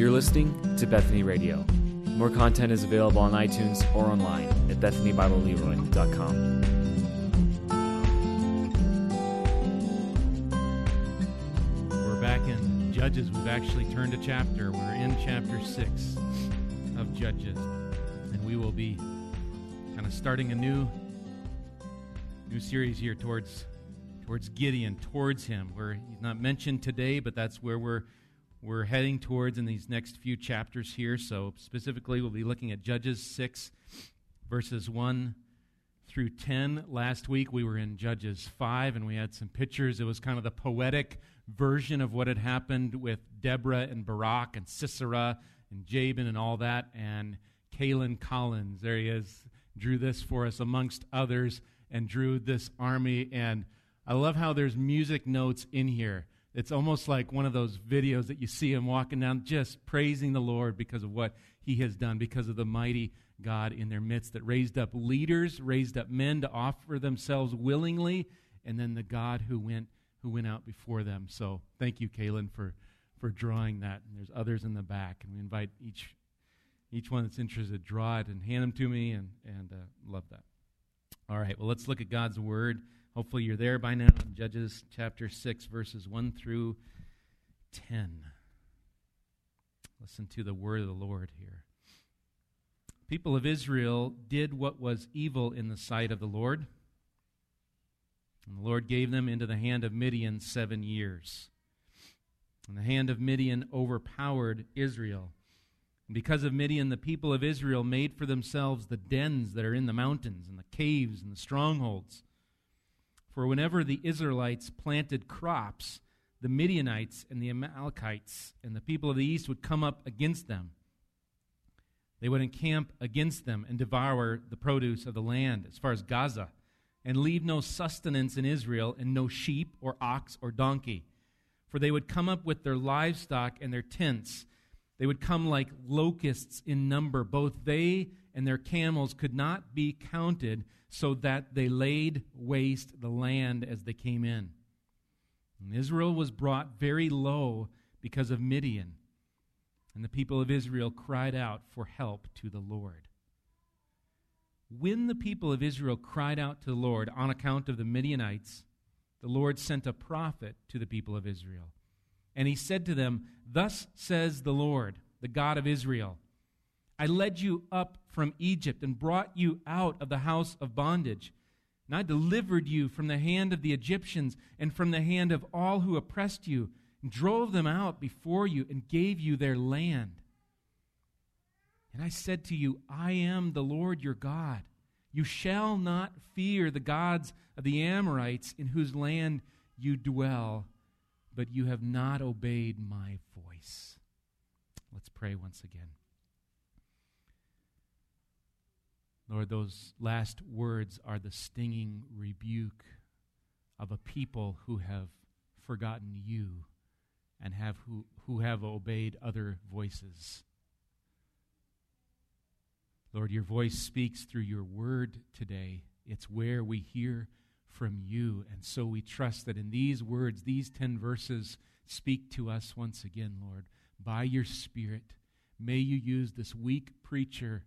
You're listening to Bethany Radio. More content is available on iTunes or online at BethanyBibleLeroy.com. We're back in Judges. We've actually turned a chapter. We're in chapter 6 of Judges. And we will be kind of starting a new new series here towards towards Gideon, towards him, where he's not mentioned today, but that's where we're we're heading towards in these next few chapters here. So, specifically, we'll be looking at Judges 6, verses 1 through 10. Last week, we were in Judges 5, and we had some pictures. It was kind of the poetic version of what had happened with Deborah and Barak and Sisera and Jabin and all that. And Kalen Collins, there he is, drew this for us amongst others and drew this army. And I love how there's music notes in here it's almost like one of those videos that you see him walking down, just praising the Lord because of what he has done, because of the mighty God in their midst that raised up leaders, raised up men to offer themselves willingly, and then the God who went who went out before them. So thank you, Kalen, for for drawing that. And there's others in the back, and we invite each each one that's interested to draw it and hand them to me, and and uh, love that. All right, well, let's look at God's word. Hopefully, you're there by now Judges chapter 6, verses 1 through 10. Listen to the word of the Lord here. People of Israel did what was evil in the sight of the Lord, and the Lord gave them into the hand of Midian seven years. And the hand of Midian overpowered Israel. And because of Midian, the people of Israel made for themselves the dens that are in the mountains, and the caves, and the strongholds. For whenever the Israelites planted crops, the Midianites and the Amalekites and the people of the east would come up against them. They would encamp against them and devour the produce of the land as far as Gaza, and leave no sustenance in Israel, and no sheep or ox or donkey. For they would come up with their livestock and their tents. They would come like locusts in number. Both they and their camels could not be counted so that they laid waste the land as they came in. And Israel was brought very low because of Midian, and the people of Israel cried out for help to the Lord. When the people of Israel cried out to the Lord on account of the Midianites, the Lord sent a prophet to the people of Israel. And he said to them, Thus says the Lord, the God of Israel I led you up from Egypt and brought you out of the house of bondage. And I delivered you from the hand of the Egyptians and from the hand of all who oppressed you, and drove them out before you and gave you their land. And I said to you, I am the Lord your God. You shall not fear the gods of the Amorites in whose land you dwell, but you have not obeyed my voice. Let's pray once again. Lord, those last words are the stinging rebuke of a people who have forgotten you and have who, who have obeyed other voices. Lord, your voice speaks through your word today. It's where we hear from you. And so we trust that in these words, these 10 verses, speak to us once again, Lord. By your Spirit, may you use this weak preacher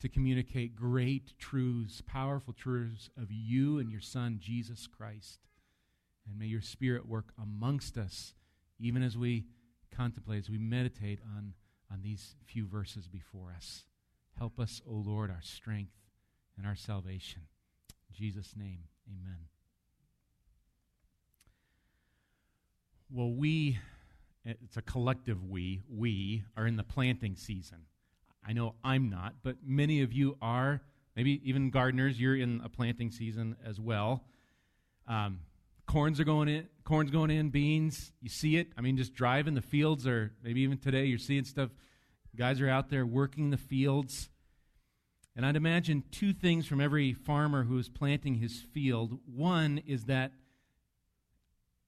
to communicate great truths, powerful truths of you and your Son, Jesus Christ. And may your Spirit work amongst us, even as we contemplate, as we meditate on, on these few verses before us. Help us, O Lord, our strength and our salvation. In Jesus' name, amen. Well, we, it's a collective we, we are in the planting season. I know I'm not, but many of you are. Maybe even gardeners, you're in a planting season as well. Um, corns are going in, corn's going in, beans. You see it. I mean, just driving the fields, or maybe even today, you're seeing stuff. Guys are out there working the fields. And I'd imagine two things from every farmer who's planting his field. One is that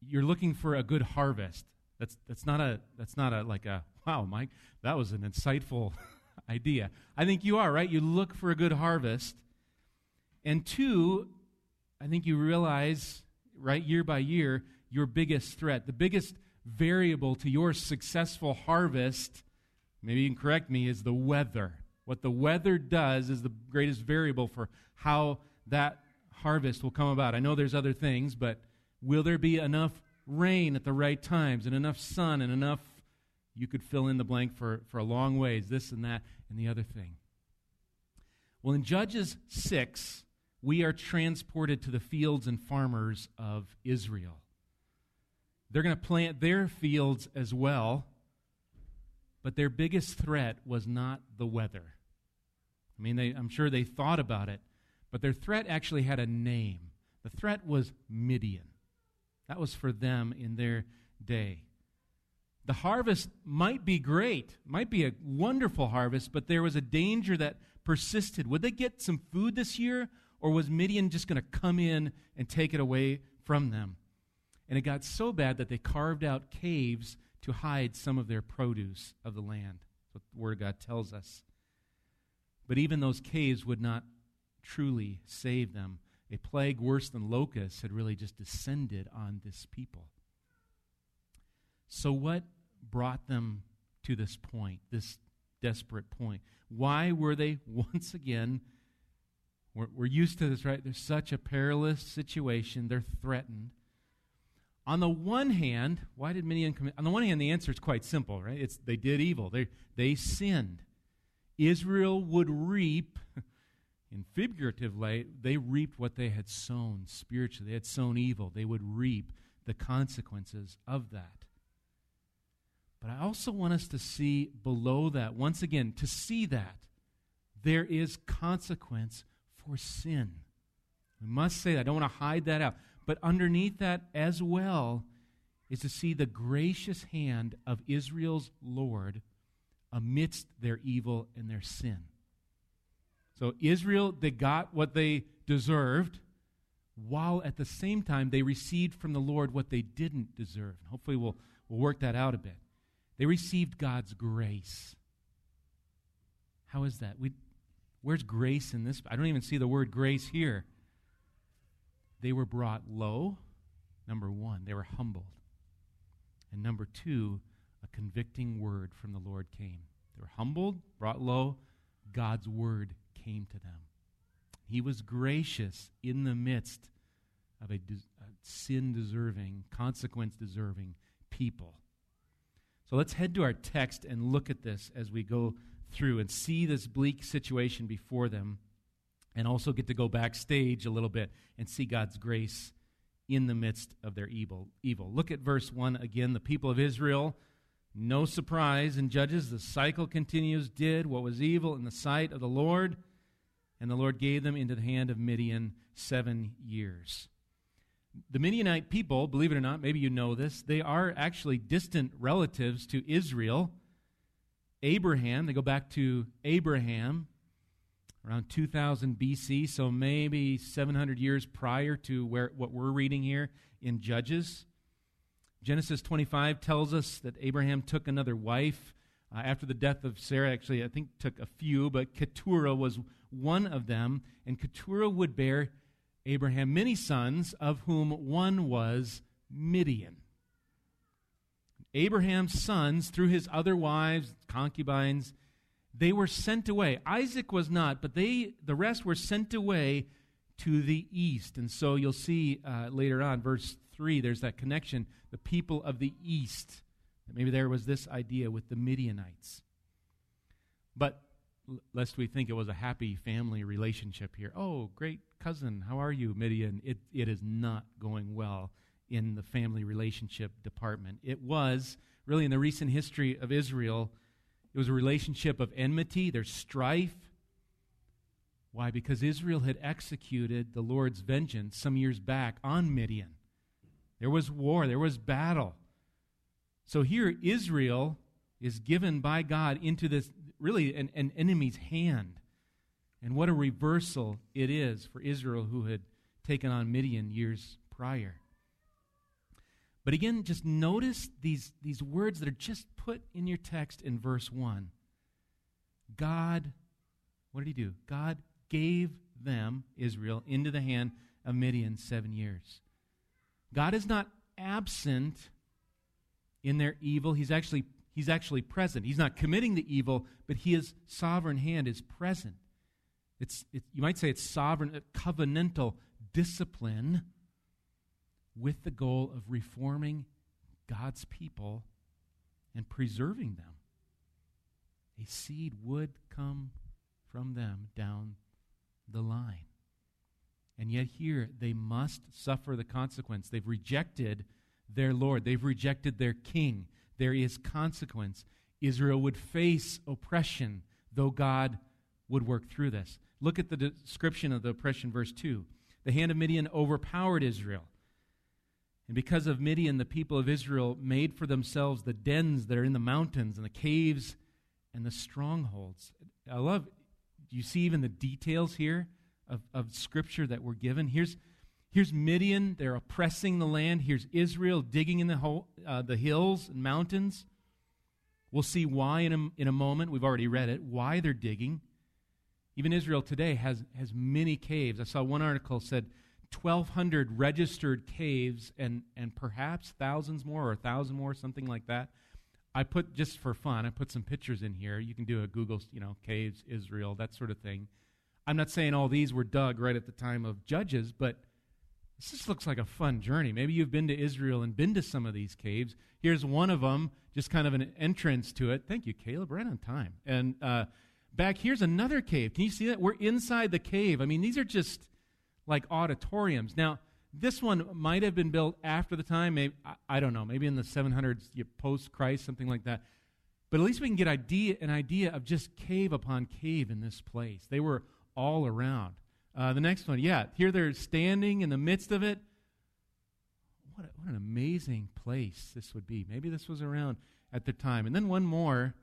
you're looking for a good harvest. That's that's not a that's not a like a wow, Mike, that was an insightful idea. I think you are, right? You look for a good harvest. And two, I think you realize, right, year by year, your biggest threat, the biggest variable to your successful harvest maybe you can correct me, is the weather. What the weather does is the greatest variable for how that harvest will come about. I know there's other things, but will there be enough rain at the right times and enough sun and enough you could fill in the blank for, for a long ways, this and that and the other thing. Well, in Judges 6, we are transported to the fields and farmers of Israel. They're going to plant their fields as well, but their biggest threat was not the weather. I mean, they, I'm sure they thought about it, but their threat actually had a name. The threat was Midian. That was for them in their day. The harvest might be great, might be a wonderful harvest, but there was a danger that persisted. Would they get some food this year, or was Midian just going to come in and take it away from them? And it got so bad that they carved out caves to hide some of their produce of the land. That's what the Word of God tells us. But even those caves would not truly save them. A plague worse than locusts had really just descended on this people. So, what brought them to this point, this desperate point? Why were they once again? We're, we're used to this, right? There's such a perilous situation. They're threatened. On the one hand, why did Midian commit? On the one hand, the answer is quite simple, right? It's they did evil. They they sinned. Israel would reap, in figurative way, they reaped what they had sown spiritually. They had sown evil. They would reap the consequences of that. But I also want us to see below that, once again, to see that there is consequence for sin. We must say that. I don't want to hide that out. But underneath that as well is to see the gracious hand of Israel's Lord amidst their evil and their sin. So, Israel, they got what they deserved, while at the same time they received from the Lord what they didn't deserve. Hopefully, we'll, we'll work that out a bit. They received God's grace. How is that? We, where's grace in this? I don't even see the word grace here. They were brought low, number one. They were humbled. And number two, a convicting word from the Lord came. They were humbled, brought low. God's word came to them. He was gracious in the midst of a, a sin deserving, consequence deserving people. So let's head to our text and look at this as we go through and see this bleak situation before them and also get to go backstage a little bit and see God's grace in the midst of their evil. Evil. Look at verse 1 again. The people of Israel, no surprise in Judges, the cycle continues, did what was evil in the sight of the Lord, and the Lord gave them into the hand of Midian seven years. The Midianite people, believe it or not, maybe you know this, they are actually distant relatives to Israel. Abraham, they go back to Abraham around 2000 BC, so maybe 700 years prior to where, what we're reading here in Judges. Genesis 25 tells us that Abraham took another wife uh, after the death of Sarah. Actually, I think took a few, but Keturah was one of them, and Keturah would bear Abraham many sons, of whom one was Midian. Abraham's sons, through his other wives, concubines, they were sent away. Isaac was not, but they, the rest were sent away to the east. And so you'll see uh, later on, verse 3, there's that connection. The people of the east. Maybe there was this idea with the Midianites. But lest we think it was a happy family relationship here. Oh, great cousin, how are you, Midian? It, it is not going well in the family relationship department. It was, really, in the recent history of Israel, it was a relationship of enmity, there's strife. Why? Because Israel had executed the Lord's vengeance some years back on Midian. There was war, there was battle. So here, Israel is given by God into this really an, an enemy's hand. And what a reversal it is for Israel who had taken on Midian years prior. But again, just notice these, these words that are just put in your text in verse 1. God, what did he do? God gave them, Israel, into the hand of Midian seven years. God is not absent in their evil. He's actually He's actually present. He's not committing the evil, but his sovereign hand is present. It's, it, you might say it's sovereign, uh, covenantal discipline with the goal of reforming God's people and preserving them. A seed would come from them down the line. And yet, here, they must suffer the consequence. They've rejected their Lord, they've rejected their king. There is consequence. Israel would face oppression, though God would work through this. Look at the description of the oppression, verse 2. The hand of Midian overpowered Israel. And because of Midian, the people of Israel made for themselves the dens that are in the mountains and the caves and the strongholds. I love, you see even the details here of, of Scripture that were given? Here's, here's Midian, they're oppressing the land. Here's Israel digging in the, whole, uh, the hills and mountains. We'll see why in a, in a moment. We've already read it, why they're digging. Even Israel today has, has many caves. I saw one article said 1,200 registered caves and, and perhaps thousands more or a thousand more, something like that. I put, just for fun, I put some pictures in here. You can do a Google, you know, caves, Israel, that sort of thing. I'm not saying all these were dug right at the time of Judges, but this just looks like a fun journey. Maybe you've been to Israel and been to some of these caves. Here's one of them, just kind of an entrance to it. Thank you, Caleb. Right on time. And uh, back here's another cave. Can you see that? We're inside the cave. I mean, these are just like auditoriums. Now, this one might have been built after the time. Maybe I, I don't know. Maybe in the 700s, post Christ, something like that. But at least we can get idea, an idea of just cave upon cave in this place. They were all around. Uh, the next one, yeah, here they're standing in the midst of it. What, a, what an amazing place this would be. Maybe this was around at the time. And then one more.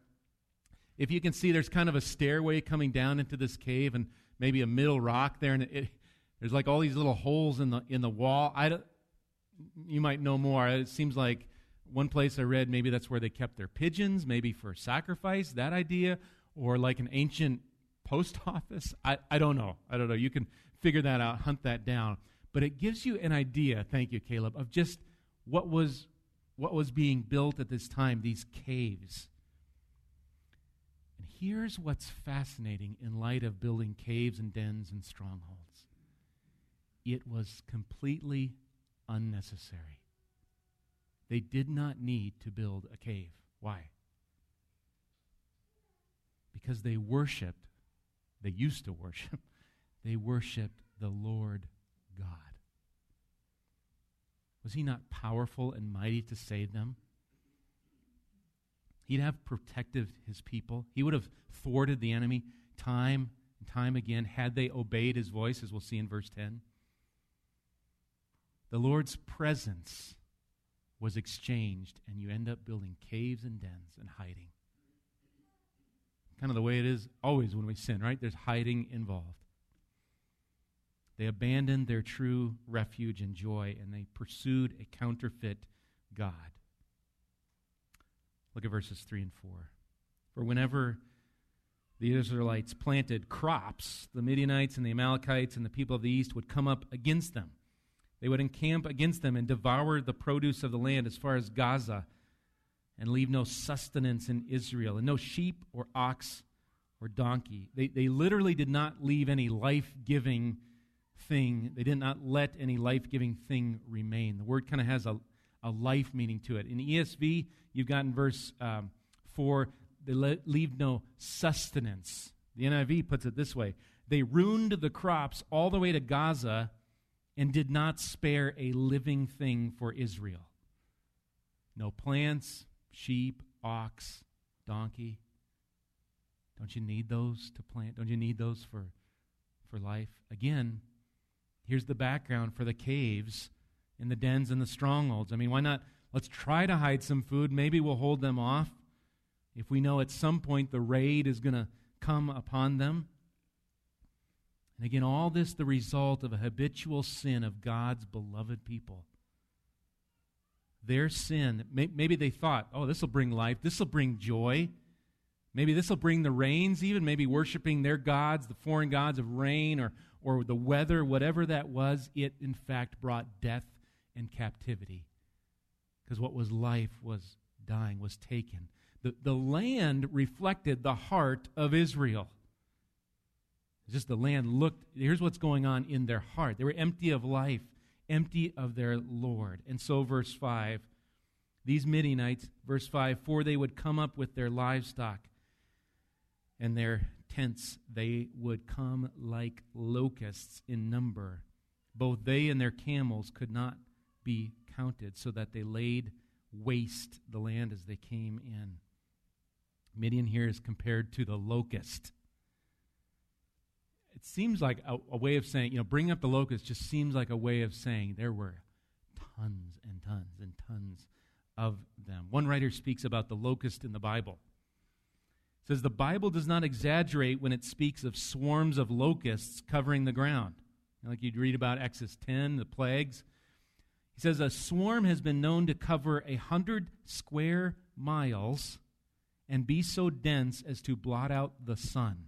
If you can see, there's kind of a stairway coming down into this cave, and maybe a middle rock there, and it, there's like all these little holes in the in the wall. I don't, you might know more. It seems like one place I read maybe that's where they kept their pigeons, maybe for sacrifice. That idea, or like an ancient post office? I, I don't know. I don't know. You can figure that out, hunt that down. But it gives you an idea, thank you, Caleb, of just what was, what was being built at this time, these caves. Here's what's fascinating in light of building caves and dens and strongholds it was completely unnecessary. They did not need to build a cave. Why? Because they worshiped they used to worship, they worshiped the Lord God. Was he not powerful and mighty to save them? He'd have protected his people. He would have thwarted the enemy time and time again had they obeyed his voice, as we'll see in verse 10. The Lord's presence was exchanged, and you end up building caves and dens and hiding kind of the way it is always when we sin, right? There's hiding involved. They abandoned their true refuge and joy, and they pursued a counterfeit God. Look at verses 3 and 4. For whenever the Israelites planted crops, the Midianites and the Amalekites and the people of the east would come up against them. They would encamp against them and devour the produce of the land as far as Gaza and leave no sustenance in Israel, and no sheep or ox or donkey. They, they literally did not leave any life giving thing, they did not let any life giving thing remain. The word kind of has a, a life meaning to it. In ESV, you've got in verse um, 4, they leave no sustenance. The NIV puts it this way They ruined the crops all the way to Gaza and did not spare a living thing for Israel. No plants, sheep, ox, donkey. Don't you need those to plant? Don't you need those for, for life? Again, here's the background for the caves and the dens and the strongholds. I mean, why not? Let's try to hide some food. Maybe we'll hold them off if we know at some point the raid is going to come upon them. And again, all this the result of a habitual sin of God's beloved people their sin, maybe they thought, oh, this will bring life, this will bring joy. Maybe this will bring the rains, even maybe worshiping their gods, the foreign gods of rain or, or the weather, whatever that was. It, in fact, brought death and captivity. Because what was life was dying, was taken. The, the land reflected the heart of Israel. Just the land looked, here's what's going on in their heart. They were empty of life, empty of their Lord. And so, verse 5, these Midianites, verse 5, for they would come up with their livestock and their tents, they would come like locusts in number. Both they and their camels could not be counted, so that they laid waste the land as they came in. Midian here is compared to the locust. It seems like a, a way of saying, you know, bring up the locust just seems like a way of saying there were tons and tons and tons of them. One writer speaks about the locust in the Bible says the Bible does not exaggerate when it speaks of swarms of locusts covering the ground. Like you'd read about Exodus 10, the plagues. He says a swarm has been known to cover a hundred square miles and be so dense as to blot out the sun.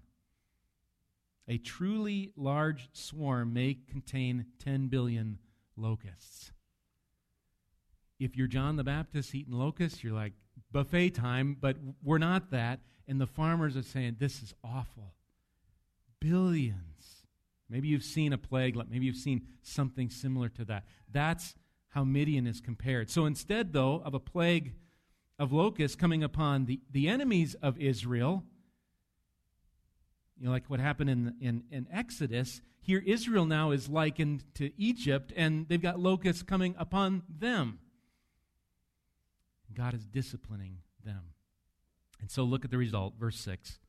A truly large swarm may contain 10 billion locusts. If you're John the Baptist eating locusts, you're like, buffet time, but we're not that. And the farmers are saying, This is awful. Billions. Maybe you've seen a plague, maybe you've seen something similar to that. That's how Midian is compared. So instead, though, of a plague of locusts coming upon the, the enemies of Israel, you know, like what happened in, in, in Exodus, here Israel now is likened to Egypt, and they've got locusts coming upon them. God is disciplining them. And so look at the result, verse 6.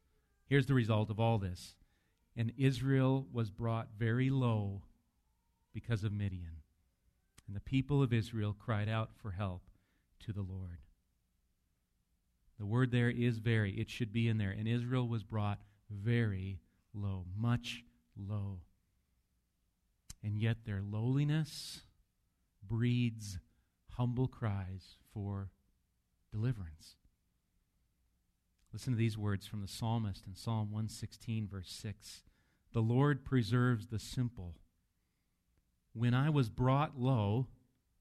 Here's the result of all this. And Israel was brought very low because of Midian. And the people of Israel cried out for help to the Lord. The word there is very. It should be in there. And Israel was brought very low, much low. And yet their lowliness breeds humble cries for deliverance. Listen to these words from the psalmist in Psalm 116, verse 6. The Lord preserves the simple. When I was brought low,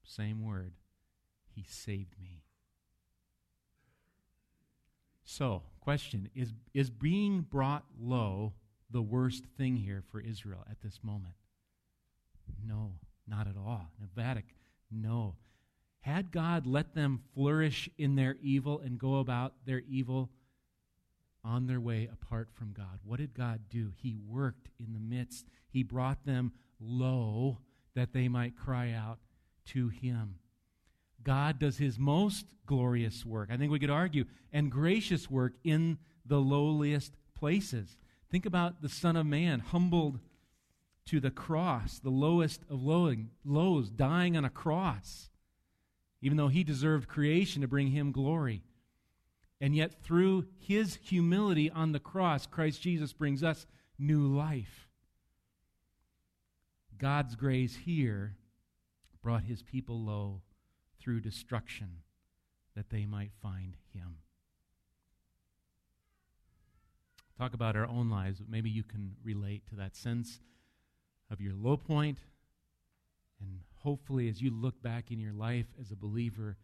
same word, he saved me. So, question is, is being brought low the worst thing here for Israel at this moment? No, not at all. Nevadic, no. Had God let them flourish in their evil and go about their evil on their way apart from God, what did God do? He worked in the midst, He brought them low that they might cry out to Him. God does His most glorious work, I think we could argue, and gracious work in the lowliest places. Think about the Son of Man humbled to the cross, the lowest of lows, dying on a cross even though he deserved creation to bring him glory. And yet, through his humility on the cross, Christ Jesus brings us new life. God's grace here brought his people low through destruction that they might find him. Talk about our own lives, but maybe you can relate to that sense of your low point and hopefully, as you look back in your life as a believer,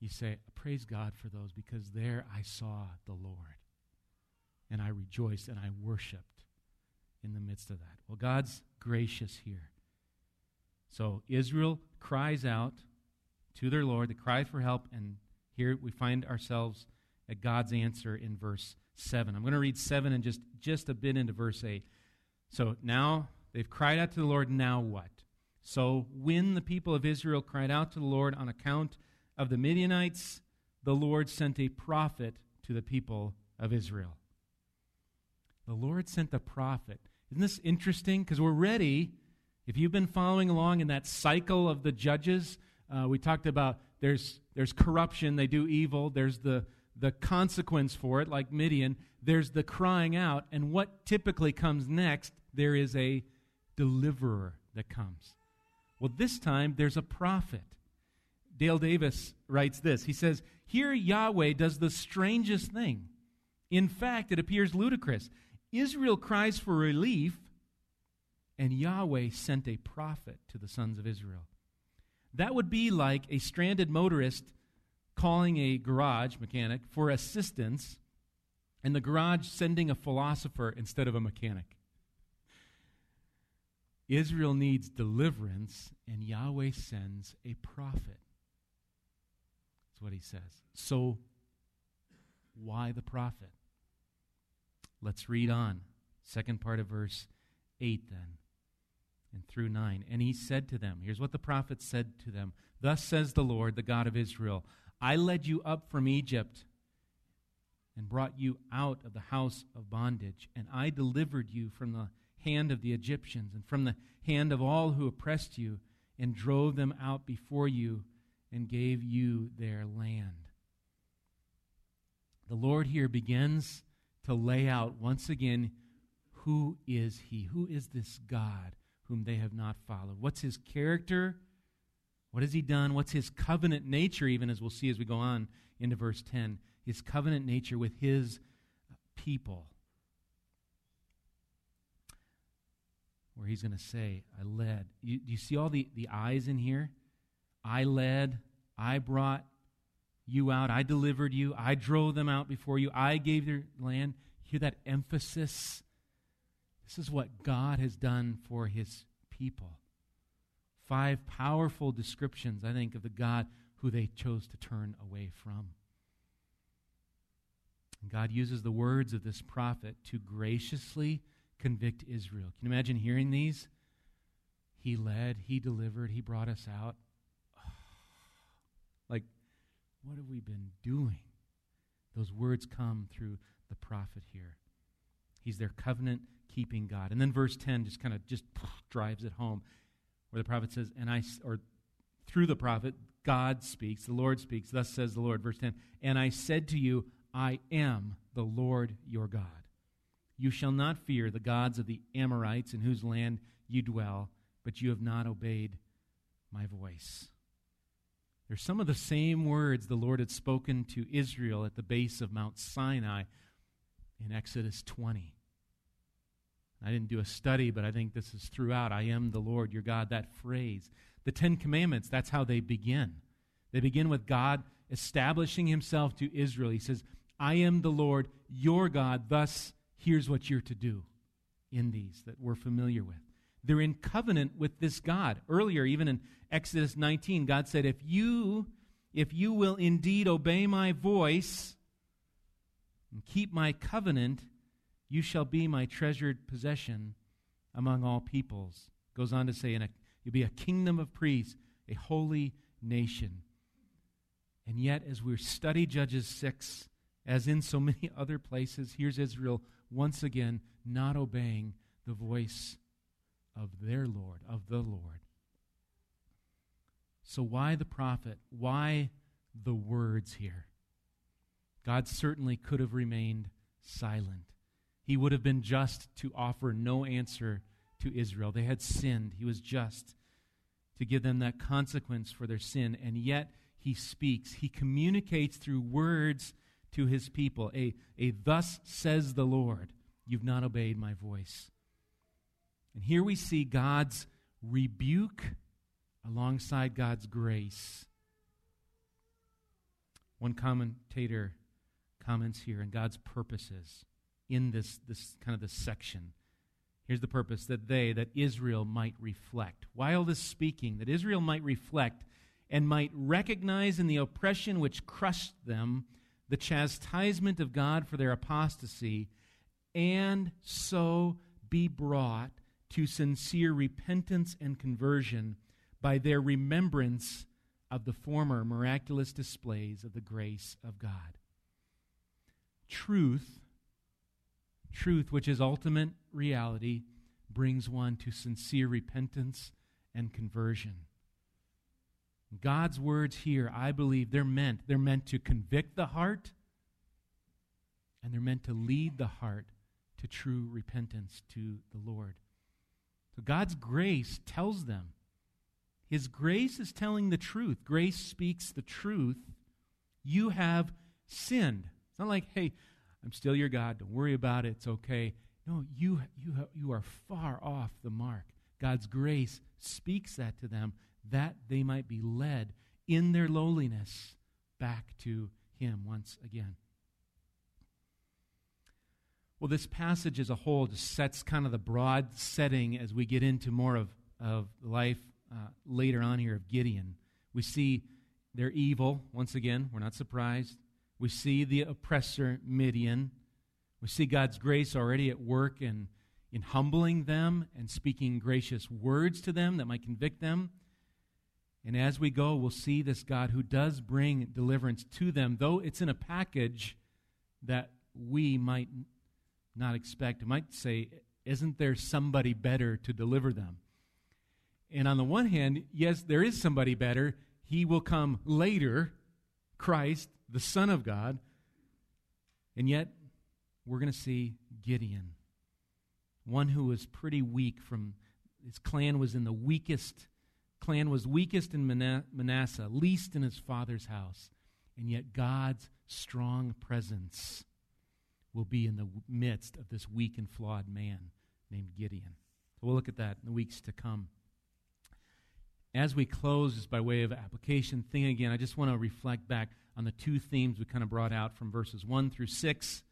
you say, Praise God for those because there I saw the Lord. And I rejoiced and I worshiped in the midst of that. Well, God's gracious here. So Israel cries out to their Lord, they cry for help, and here we find ourselves at God's answer in verse 7. I'm going to read 7 and just, just a bit into verse 8. So now they've cried out to the Lord, now what? So when the people of Israel cried out to the Lord on account of the Midianites, the Lord sent a prophet to the people of Israel. The Lord sent a prophet. Isn't this interesting? Because we're ready. If you've been following along in that cycle of the judges, uh, we talked about there's, there's corruption, they do evil, there's the, the consequence for it, like Midian, there's the crying out, and what typically comes next, there is a deliverer that comes. Well, this time there's a prophet. Dale Davis writes this He says, Here Yahweh does the strangest thing. In fact, it appears ludicrous. Israel cries for relief, and Yahweh sent a prophet to the sons of Israel. That would be like a stranded motorist calling a garage mechanic for assistance, and the garage sending a philosopher instead of a mechanic. Israel needs deliverance, and Yahweh sends a prophet. That's what he says. So, why the prophet? Let's read on. Second part of verse 8 then, and through 9. And he said to them, here's what the prophet said to them Thus says the Lord, the God of Israel I led you up from Egypt and brought you out of the house of bondage, and I delivered you from the hand of the Egyptians and from the hand of all who oppressed you, and drove them out before you and gave you their land. The Lord here begins to lay out once again who is He? Who is this God whom they have not followed? What's His character? What has He done? What's His covenant nature, even as we'll see as we go on into verse 10? His covenant nature with His people. where he's going to say, I led. You, do you see all the, the eyes in here? I led, I brought you out, I delivered you, I drove them out before you, I gave their land. Hear that emphasis? This is what God has done for his people. Five powerful descriptions, I think, of the God who they chose to turn away from. God uses the words of this prophet to graciously convict Israel. Can you imagine hearing these? He led, He delivered, He brought us out. Like, what have we been doing? Those words come through the prophet here. He's their covenant keeping God. And then verse 10 just kind of just drives it home where the prophet says, and I, or through the prophet, God speaks, the Lord speaks, thus says the Lord. Verse 10, and I said to you, I am the Lord your God. You shall not fear the gods of the Amorites in whose land you dwell, but you have not obeyed my voice. There's some of the same words the Lord had spoken to Israel at the base of Mount Sinai in Exodus 20. I didn't do a study, but I think this is throughout. I am the Lord your God, that phrase. The Ten Commandments, that's how they begin. They begin with God establishing himself to Israel. He says, I am the Lord your God, thus here's what you're to do in these that we're familiar with. They're in covenant with this God. Earlier, even in Exodus 19, God said, If you, if you will indeed obey my voice and keep my covenant, you shall be my treasured possession among all peoples. Goes on to say, a, You'll be a kingdom of priests, a holy nation. And yet, as we study Judges 6, as in so many other places, here's Israel once again not obeying the voice of their Lord, of the Lord. So, why the prophet? Why the words here? God certainly could have remained silent. He would have been just to offer no answer to Israel. They had sinned. He was just to give them that consequence for their sin. And yet, he speaks. He communicates through words to his people a, a thus says the Lord, you've not obeyed my voice. And here we see God's rebuke alongside God's grace. One commentator comments here on God's purposes in this, this kind of this section. Here's the purpose that they, that Israel might reflect. While this speaking, that Israel might reflect and might recognize in the oppression which crushed them the chastisement of God for their apostasy, and so be brought to sincere repentance and conversion by their remembrance of the former miraculous displays of the grace of God. Truth, truth, which is ultimate reality, brings one to sincere repentance and conversion. God's words here, I believe they're meant. They're meant to convict the heart, and they're meant to lead the heart to true repentance to the Lord. So God's grace tells them. His grace is telling the truth. Grace speaks the truth. You have sinned. It's not like, hey, I'm still your God. Don't worry about it. It's okay. No, you, you, you are far off the mark. God's grace speaks that to them that they might be led in their lowliness back to Him once again. Well, this passage as a whole just sets kind of the broad setting as we get into more of, of life uh, later on here of Gideon. We see their evil, once again, we're not surprised. We see the oppressor, Midian. We see God's grace already at work in, in humbling them and speaking gracious words to them that might convict them. And as we go, we'll see this God who does bring deliverance to them, though it's in a package that we might not expect. might say, Isn't there somebody better to deliver them? And on the one hand, yes, there is somebody better. He will come later, Christ, the Son of God. And yet, we're going to see Gideon, one who was pretty weak from his clan was in the weakest clan was weakest in Manasseh, least in his father's house. And yet God's strong presence will be in the midst of this weak and flawed man named Gideon. So we'll look at that in the weeks to come. As we close, just by way of application thing again, I just want to reflect back on the two themes we kind of brought out from verses 1 through 6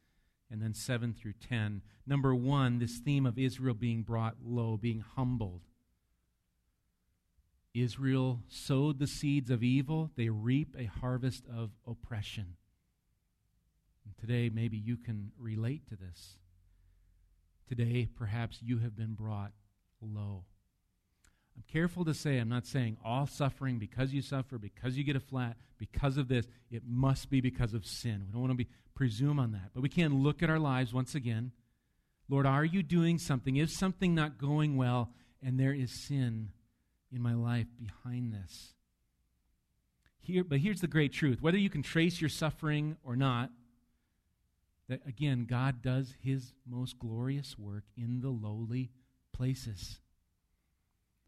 and then 7 through 10. Number one, this theme of Israel being brought low, being humbled. Israel sowed the seeds of evil, they reap a harvest of oppression. And today, maybe you can relate to this. Today, perhaps you have been brought low. I'm careful to say, I'm not saying all suffering because you suffer, because you get a flat, because of this, it must be because of sin. We don't want to be presume on that. But we can look at our lives once again. Lord, are you doing something? Is something not going well? And there is sin in my life behind this. Here, but here's the great truth whether you can trace your suffering or not, that again, God does his most glorious work in the lowly places.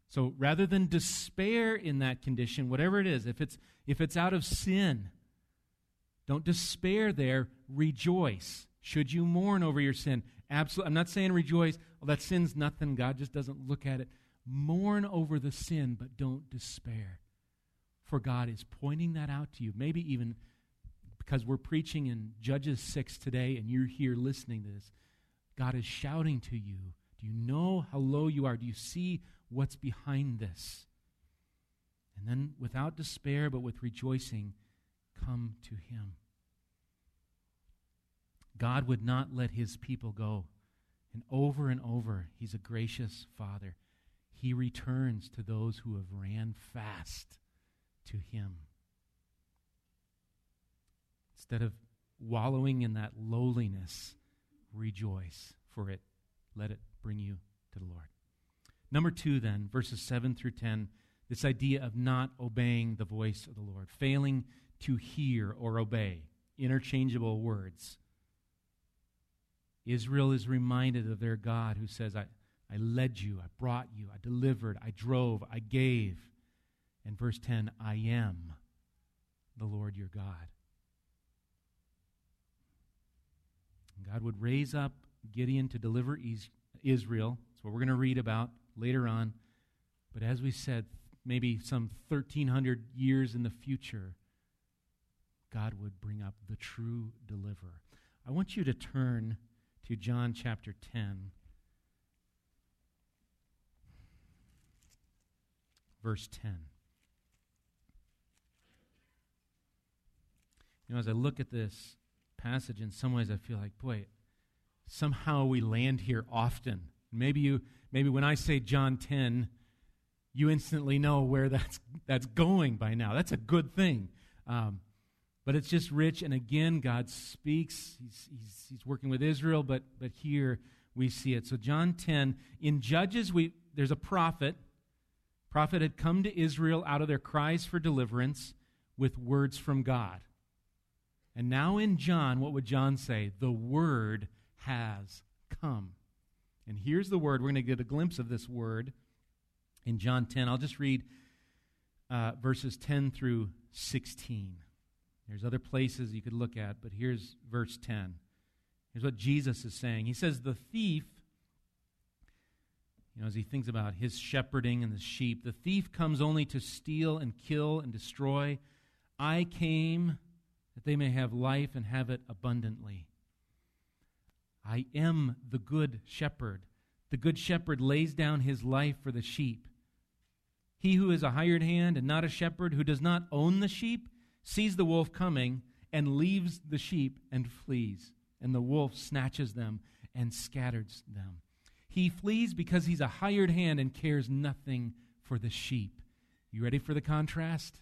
So rather than despair in that condition, whatever it is, if it's, if it's out of sin, don't despair there, rejoice. Should you mourn over your sin? Absolutely. I'm not saying rejoice. Well, that sin's nothing. God just doesn't look at it. Mourn over the sin, but don't despair. For God is pointing that out to you. Maybe even because we're preaching in Judges 6 today and you're here listening to this. God is shouting to you. Do you know how low you are? Do you see what's behind this? And then, without despair, but with rejoicing, come to Him. God would not let His people go. And over and over, He's a gracious Father. He returns to those who have ran fast to Him. Instead of wallowing in that lowliness, rejoice for it. Let it bring you to the Lord. Number two, then, verses 7 through 10, this idea of not obeying the voice of the Lord, failing to hear or obey, interchangeable words. Israel is reminded of their God who says, I, I led you, I brought you, I delivered, I drove, I gave. And verse 10, I am the Lord your God. God would raise up Gideon to deliver Israel. That's what we're going to read about later on. But as we said, maybe some 1,300 years in the future, God would bring up the true deliverer. I want you to turn to John chapter 10, verse 10. You know, as I look at this, passage, in some ways I feel like, boy, somehow we land here often. Maybe you maybe when I say John 10, you instantly know where that's that's going by now. That's a good thing. Um, but it's just rich, and again, God speaks. He's, he's, he's working with Israel, but but here we see it. So John 10 in Judges, we there's a prophet. Prophet had come to Israel out of their cries for deliverance with words from God. And now in John, what would John say? The Word has come. And here's the word. We're going to get a glimpse of this word in John 10. I'll just read uh, verses 10 through 16. There's other places you could look at, but here's verse 10. Here's what Jesus is saying. He says, The thief, you know, as he thinks about his shepherding and the sheep, the thief comes only to steal and kill and destroy. I came that they may have life and have it abundantly. I am the good shepherd. The good shepherd lays down his life for the sheep. He who is a hired hand and not a shepherd, who does not own the sheep, sees the wolf coming and leaves the sheep and flees. And the wolf snatches them and scatters them. He flees because he's a hired hand and cares nothing for the sheep. You ready for the contrast?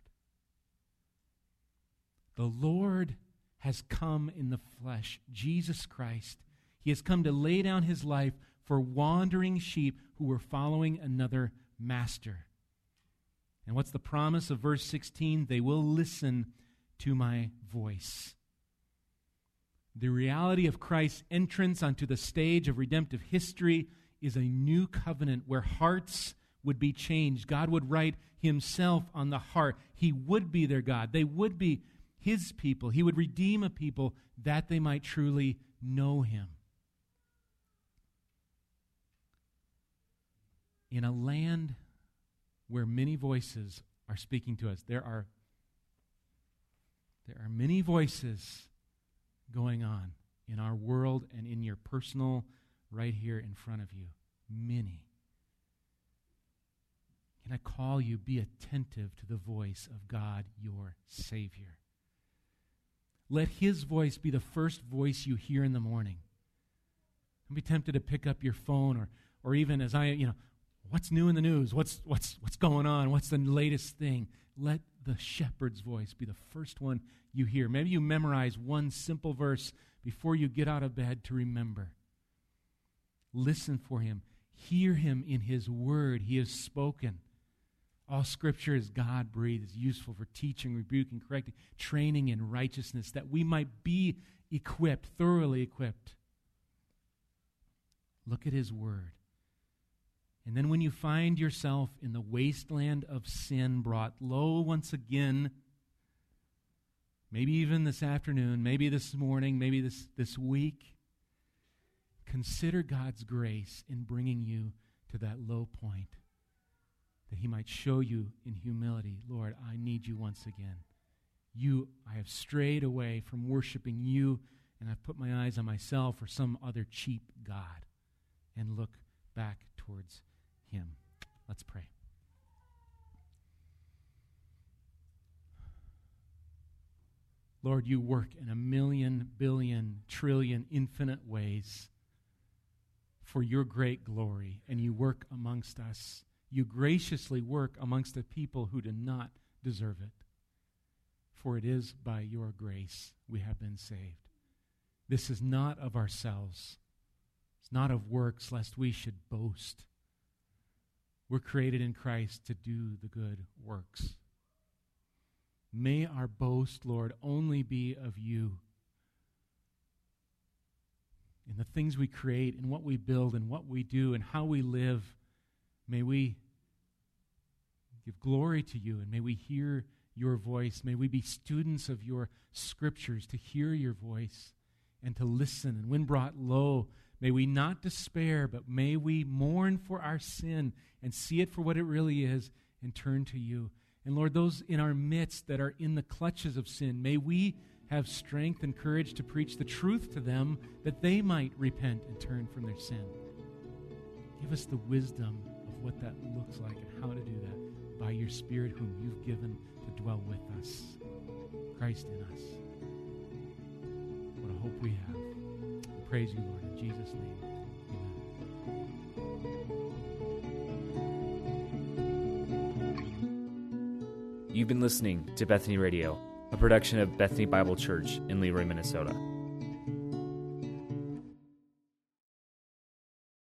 The Lord has come in the flesh, Jesus Christ. He has come to lay down his life for wandering sheep who were following another master. And what's the promise of verse 16? They will listen to my voice. The reality of Christ's entrance onto the stage of redemptive history is a new covenant where hearts would be changed. God would write himself on the heart. He would be their God. They would be his people. He would redeem a people that they might truly know him. In a land where many voices are speaking to us, there are there are many voices going on in our world and in your personal right here in front of you. Many. Can I call you be attentive to the voice of God, your Savior? Let His voice be the first voice you hear in the morning. Don't be tempted to pick up your phone or, or even as I, you know, what's new in the news? What's, what's, what's going on? What's the latest thing? Let the shepherd's voice be the first one you hear. Maybe you memorize one simple verse before you get out of bed to remember. Listen for him. Hear him in his word. He has spoken. All scripture is God breathed, is useful for teaching, rebuking, correcting, training in righteousness, that we might be equipped, thoroughly equipped. Look at his word. And then when you find yourself in the wasteland of sin, brought low once again, maybe even this afternoon, maybe this morning, maybe this, this week, consider God's grace in bringing you to that low point that he might show you in humility, Lord, I need you once again. You, I have strayed away from worshiping you, and I've put my eyes on myself or some other cheap God, and look back towards him. Let's pray. Lord, you work in a million, billion, trillion, infinite ways for your great glory, and you work amongst us you graciously work amongst the people who do not deserve it. For it is by your grace we have been saved. This is not of ourselves, it's not of works, lest we should boast. We're created in Christ to do the good works. May our boast, Lord, only be of you. In the things we create, in what we build, in what we do, and how we live, may we give glory to you, and may we hear your voice. May we be students of your scriptures to hear your voice and to listen. And when brought low, may we not despair, but may we mourn for our sin and see it for what it really is and turn to you. And Lord, those in our midst that are in the clutches of sin, may we have strength and courage to preach the truth to them that they might repent and turn from their sin. Give us the wisdom what that looks like and how to do that by your Spirit, whom you've given to dwell with us. Christ in us. What a hope we have. We praise you, Lord, in Jesus' name. You've been listening to Bethany Radio, a production of Bethany Bible Church in Leroy, Minnesota.